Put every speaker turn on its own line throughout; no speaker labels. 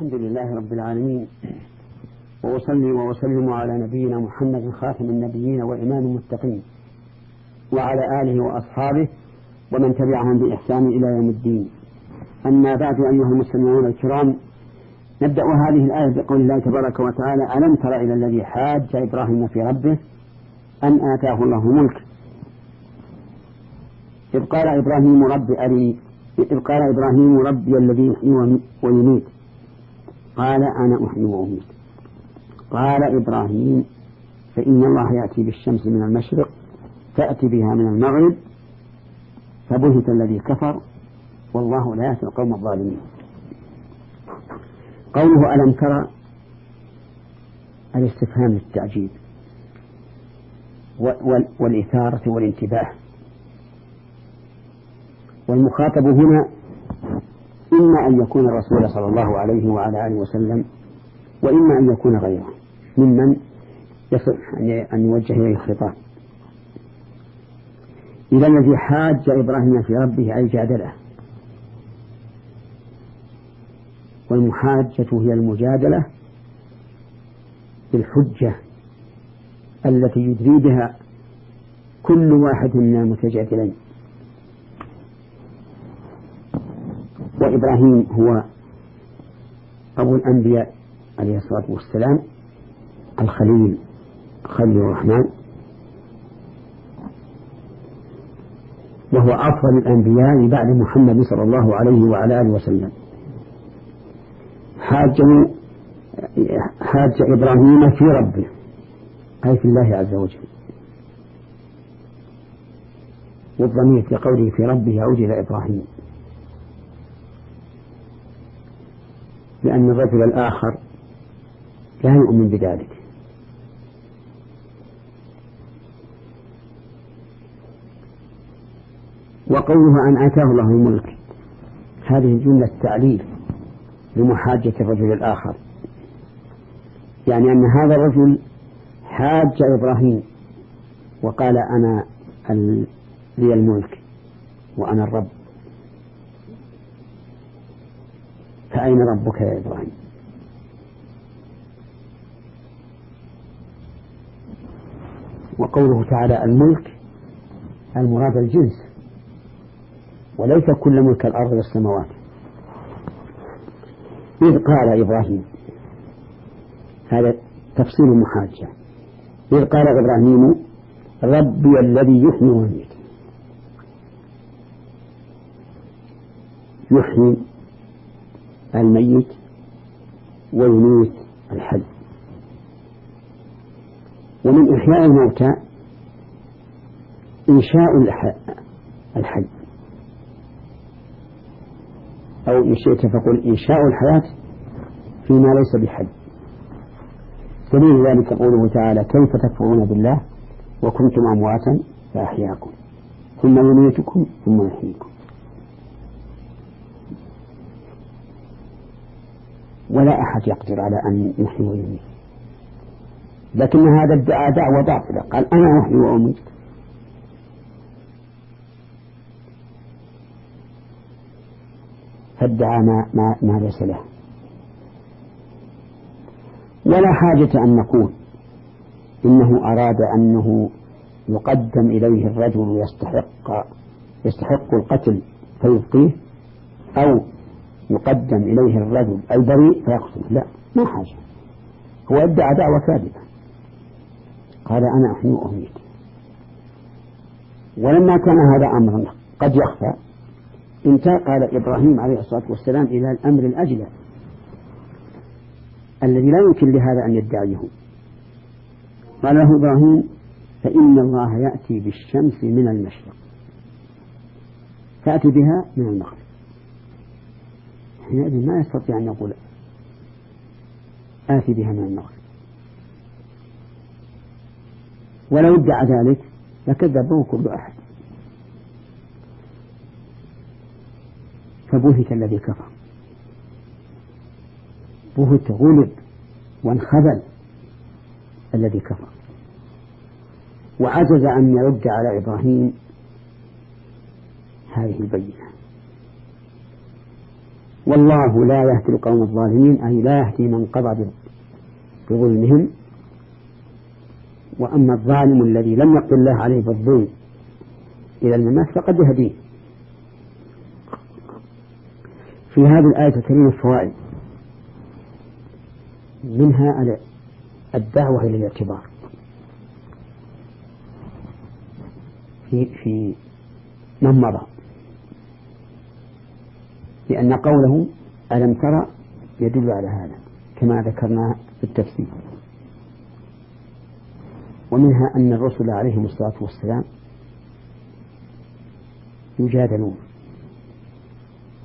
الحمد لله رب العالمين. وأصلي وأسلم على نبينا محمد خاتم النبيين وإمام المتقين وعلى آله وأصحابه ومن تبعهم بإحسان إلى يوم الدين. أما بعد أيها المستمعون الكرام نبدأ هذه الآية بقول الله تبارك وتعالى ألم تر إلى الذي حاج إبراهيم في ربه أن آتاه الله ملك؟ إذ قال إبراهيم رب أري إذ قال إبراهيم ربي الذي يحيي ويميت. قال أنا أحيي وأميت قال إبراهيم فإن الله يأتي بالشمس من المشرق تأتي بها من المغرب فبهت الذي كفر والله لا يهدي القوم الظالمين. قوله ألم ترى الاستفهام للتعجيب والإثارة والانتباه. والمخاطب هنا إما أن يكون الرسول صلى الله عليه وعلى آله وسلم وإما أن يكون غيره. ممن يصح أن يوجه إليه الخطاب. إذا الذي حاج إبراهيم في ربه أي جادله والمحاجة هي المجادلة بالحجة التي يدري بها كل واحد من المتجادلين وإبراهيم هو أبو الأنبياء عليه الصلاة والسلام الخليل خليل الرحمن. وهو أفضل الأنبياء بعد محمد صلى الله عليه وعلى آله وسلم. حاج حاج إبراهيم في ربه أي في الله عز وجل. والضمير في قوله في ربه إلى إبراهيم. لأن الرجل الآخر لا يؤمن بذلك. وقوله أن آتاه الله الملك هذه جملة تعليل لمحاجة الرجل الآخر. يعني أن هذا الرجل حاج إبراهيم وقال أنا لي الملك وأنا الرب. فأين ربك يا إبراهيم؟ وقوله تعالى الملك المراد الجنس وليس كل ملك الأرض والسماوات إذ قال إبراهيم هذا تفصيل محاجة إذ قال إبراهيم ربي الذي يحيي ويميت. يحيي الميت ويميت الحي ومن إحياء الموتى إنشاء الحي. أو إن شئت فقل إنشاء الحياة فيما ليس بحي. دليل ذلك قوله تعالى كيف تكفرون بالله وكنتم أمواتا فأحياكم. ثم يميتكم ثم يحييكم. ولا أحد يقدر على أن يحيي ويميت لكن هذا ادعى دعوة باطلة. قال أنا أحيي وأميت. فادعى ما, ما, ما ليس له. ولا حاجة أن نقول إنه أراد أنه يقدم إليه الرجل يستحق يستحق القتل فيبقيه أو يقدم إليه الرجل البريء فيقتله لا ما حاجة. هو ادعى دعوة كاذبة قال أنا أحيي وأميت. ولما كان هذا أمرا قد يخفى انتقل إبراهيم عليه الصلاة والسلام إلى الأمر الأجلى الذي لا يمكن لهذا أن يدعيه. قال له إبراهيم فإن الله يأتي بالشمس من المشرق. تأتي بها من المغرب. حينئذ ما يستطيع أن يقول آتي بها من المغرب ولو ادعى ذلك لكذبه كل أحد. فبهت الذي كفر. بهت غلب وانخذل الذي كفر. وعجز أن يرد على إبراهيم هذه البينة والله لا يهدي القوم الظالمين أي لا يهدي من قضى بظلمهم. وأما الظالم الذي لم يقل الله عليه بالظلم إلى الممات فقد يهديه. في هذه الآية الكريمة فوائد منها الدعوة إلى الاعتبار. في في من مضى. لأن قوله ألم ترى يدل على هذا كما ذكرنا في التفسير. ومنها أن الرسل عليهم الصلاة والسلام يجادلون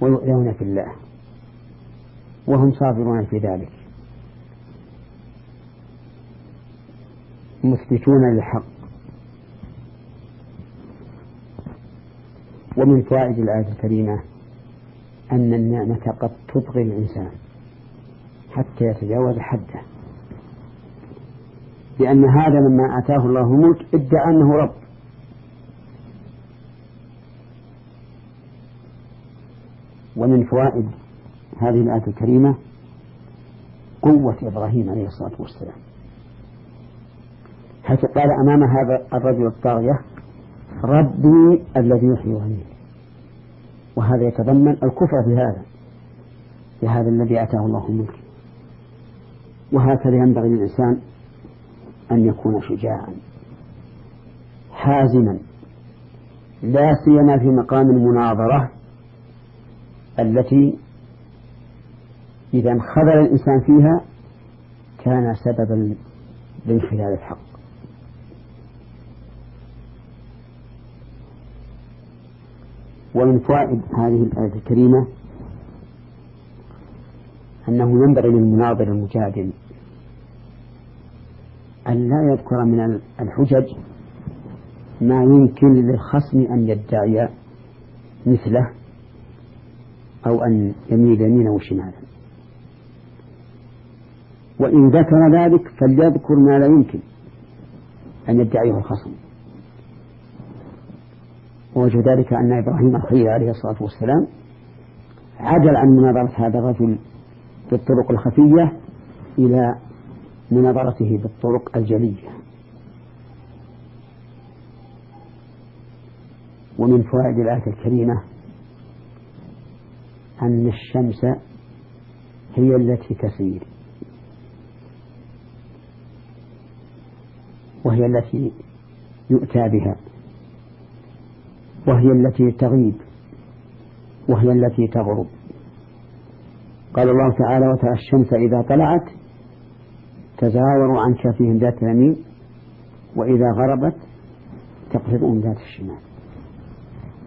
ويؤذون في الله وهم صابرون في ذلك. مثبتون للحق. ومن فوائد الآية الكريمة أن النعمة قد تطغي الإنسان حتى يتجاوز حده. لأن هذا لما آتاه الله الملك إدعى أنه رب. ومن فوائد هذه الآية الكريمة قوة إبراهيم عليه الصلاة والسلام. حيث قال أمام هذا الرجل الطاغية ربي الذي يحيي ويميت. وهذا يتضمن الكفر بهذا بهذا الذي أتاه الله الملك وهكذا ينبغي للإنسان أن يكون شجاعا حازما لا سيما في مقام المناظرة التي إذا انخذل الإنسان فيها كان سببا لانخلال الحق. ومن فوائد هذه الآية الكريمة أنه ينبغي للمناظر المجادل أن لا يذكر من الحجج ما يمكن للخصم أن يدعي مثله أو أن يميل يمينا وشمالا. وإن ذكر ذلك فليذكر ما لا يمكن أن يدعيه الخصم. ووجه ذلك أن إبراهيم الخليل عليه الصلاة والسلام عجل عن مناظرة هذا الرجل بالطرق الخفية إلى مناظرته بالطرق الجلية. ومن فوائد الآية الكريمة أن الشمس هي التي تسير. وهي التي يؤتى بها. وهي التي تغيب وهي التي تغرب. قال الله تعالى وترى الشمس إذا طلعت تزاوروا عن كافهم ذات اليمين وإذا غربت تقرضهم ذات الشمال.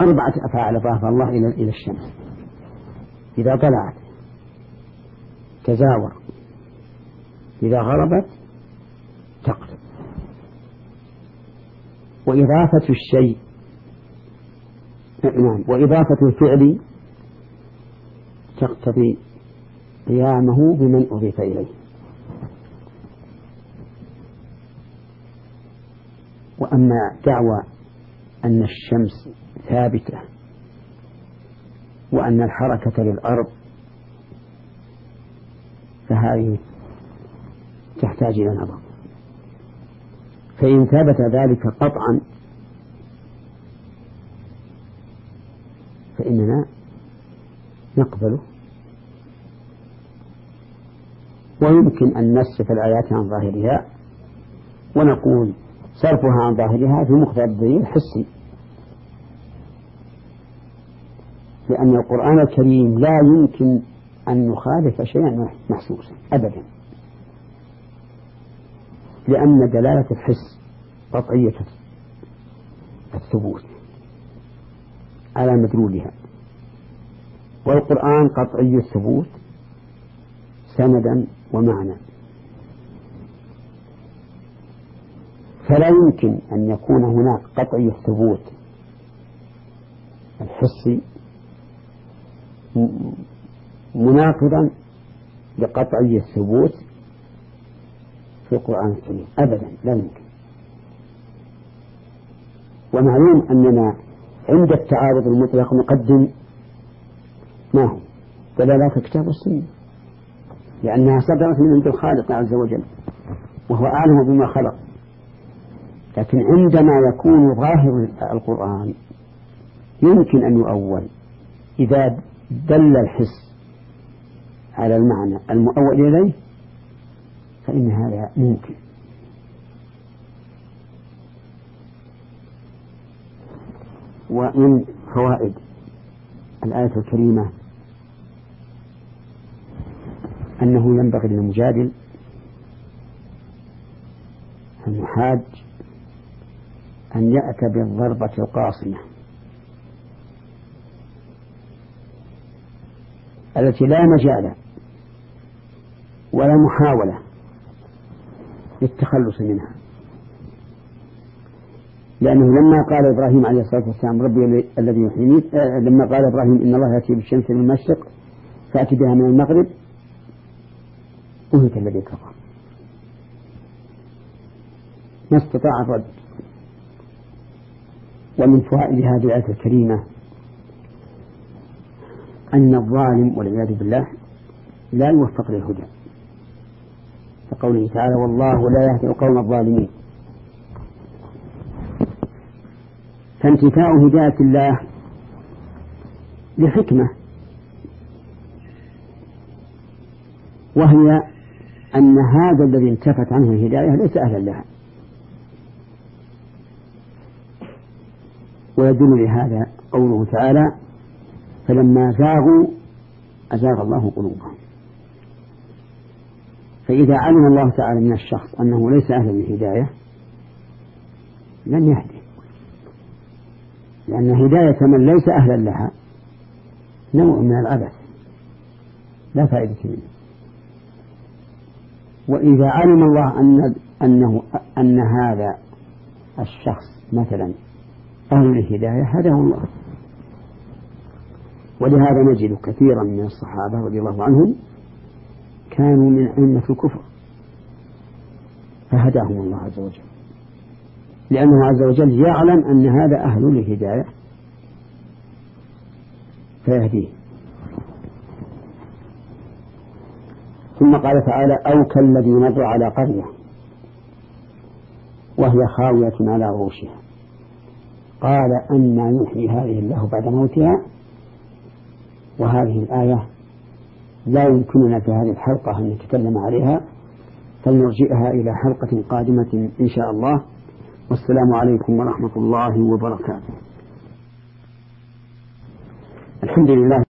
أربعة أفعال أضافها الله إلى إلى الشمس. إذا طلعت تزاور إذا غربت تقرب. وإضافة الشيء نعم. وإضافة الفعل تقتضي قيامه بمن أضيف إليه. وأما دعوى أن الشمس ثابتة وأن الحركة للأرض فهذه تحتاج إلى نظر. فإن ثبت ذلك قطعا فإننا نقبله. ويمكن أن نصف الآيات عن ظاهرها ونقول صرفها عن ظاهرها في مقتضى الدليل الحسي. لأن القرآن الكريم لا يمكن أن يخالف شيئا محسوسا أبدا. لأن دلالة الحس قطعية الثبوت. على مدلولها. والقرآن قطعي الثبوت سندا ومعنى. فلا يمكن أن يكون هناك قطعي الثبوت الحسي مناقضا لقطعي الثبوت في القرآن الكريم. أبدا لا يمكن. ومعلوم أننا عند التعارض المطلق نقدم ما هو؟ دلالات الكتاب والسنة. لأنها صدرت من عند الخالق عز وجل وهو أعلم بما خلق. لكن عندما يكون ظاهر القرآن يمكن أن يؤول. إذا دل الحس على المعنى المؤول إليه فإن هذا ممكن. ومن فوائد الآية الكريمة أنه ينبغي للمجادل المحاج أن يأتى بالضربة القاصمة التي لا مجال ولا محاولة للتخلص منها. لأنه لما قال إبراهيم عليه الصلاة والسلام ربي الذي يحييني آه لما قال إبراهيم إن الله يأتي بالشمس من المشرق فأتي بها من المغرب أهلك الذي كفر ما استطاع الرد. ومن فوائد هذه الآية الكريمة أن الظالم والعياذ بالله لا يوفق للهدى. كقوله تعالى والله لا يهدي القوم الظالمين. فانتفاء هداية الله لحكمة وهي أن هذا الذي انتفت عنه الهداية ليس أهلا لها. ويدل لهذا قوله تعالى فلما زاغوا أزاغ الله قلوبهم فإذا علم الله تعالى من الشخص أنه ليس أهلا للهداية لن يهدي. لأن هداية من ليس أهلا لها. نوع من العبث. لا فائدة منه. وإذا علم الله أن أنه أن هذا الشخص مثلا أهل الهداية هداه الله. ولهذا نجد كثيرا من الصحابة رضي الله عنهم كانوا من أئمة الكفر. فهداهم الله عز وجل. لأنه عز وجل يعلم أن هذا أهل للهداية. فيهديه. ثم قال تعالى أو كالذي مر على قرية وهي خاوية على عروشها قال أن يحيي هذه الله بعد موتها وهذه الآية لا يمكننا في هذه الحلقة أن نتكلم عليها فلنرجئها إلى حلقة قادمة إن شاء الله. والسلام عليكم ورحمة الله وبركاته. الحمد لله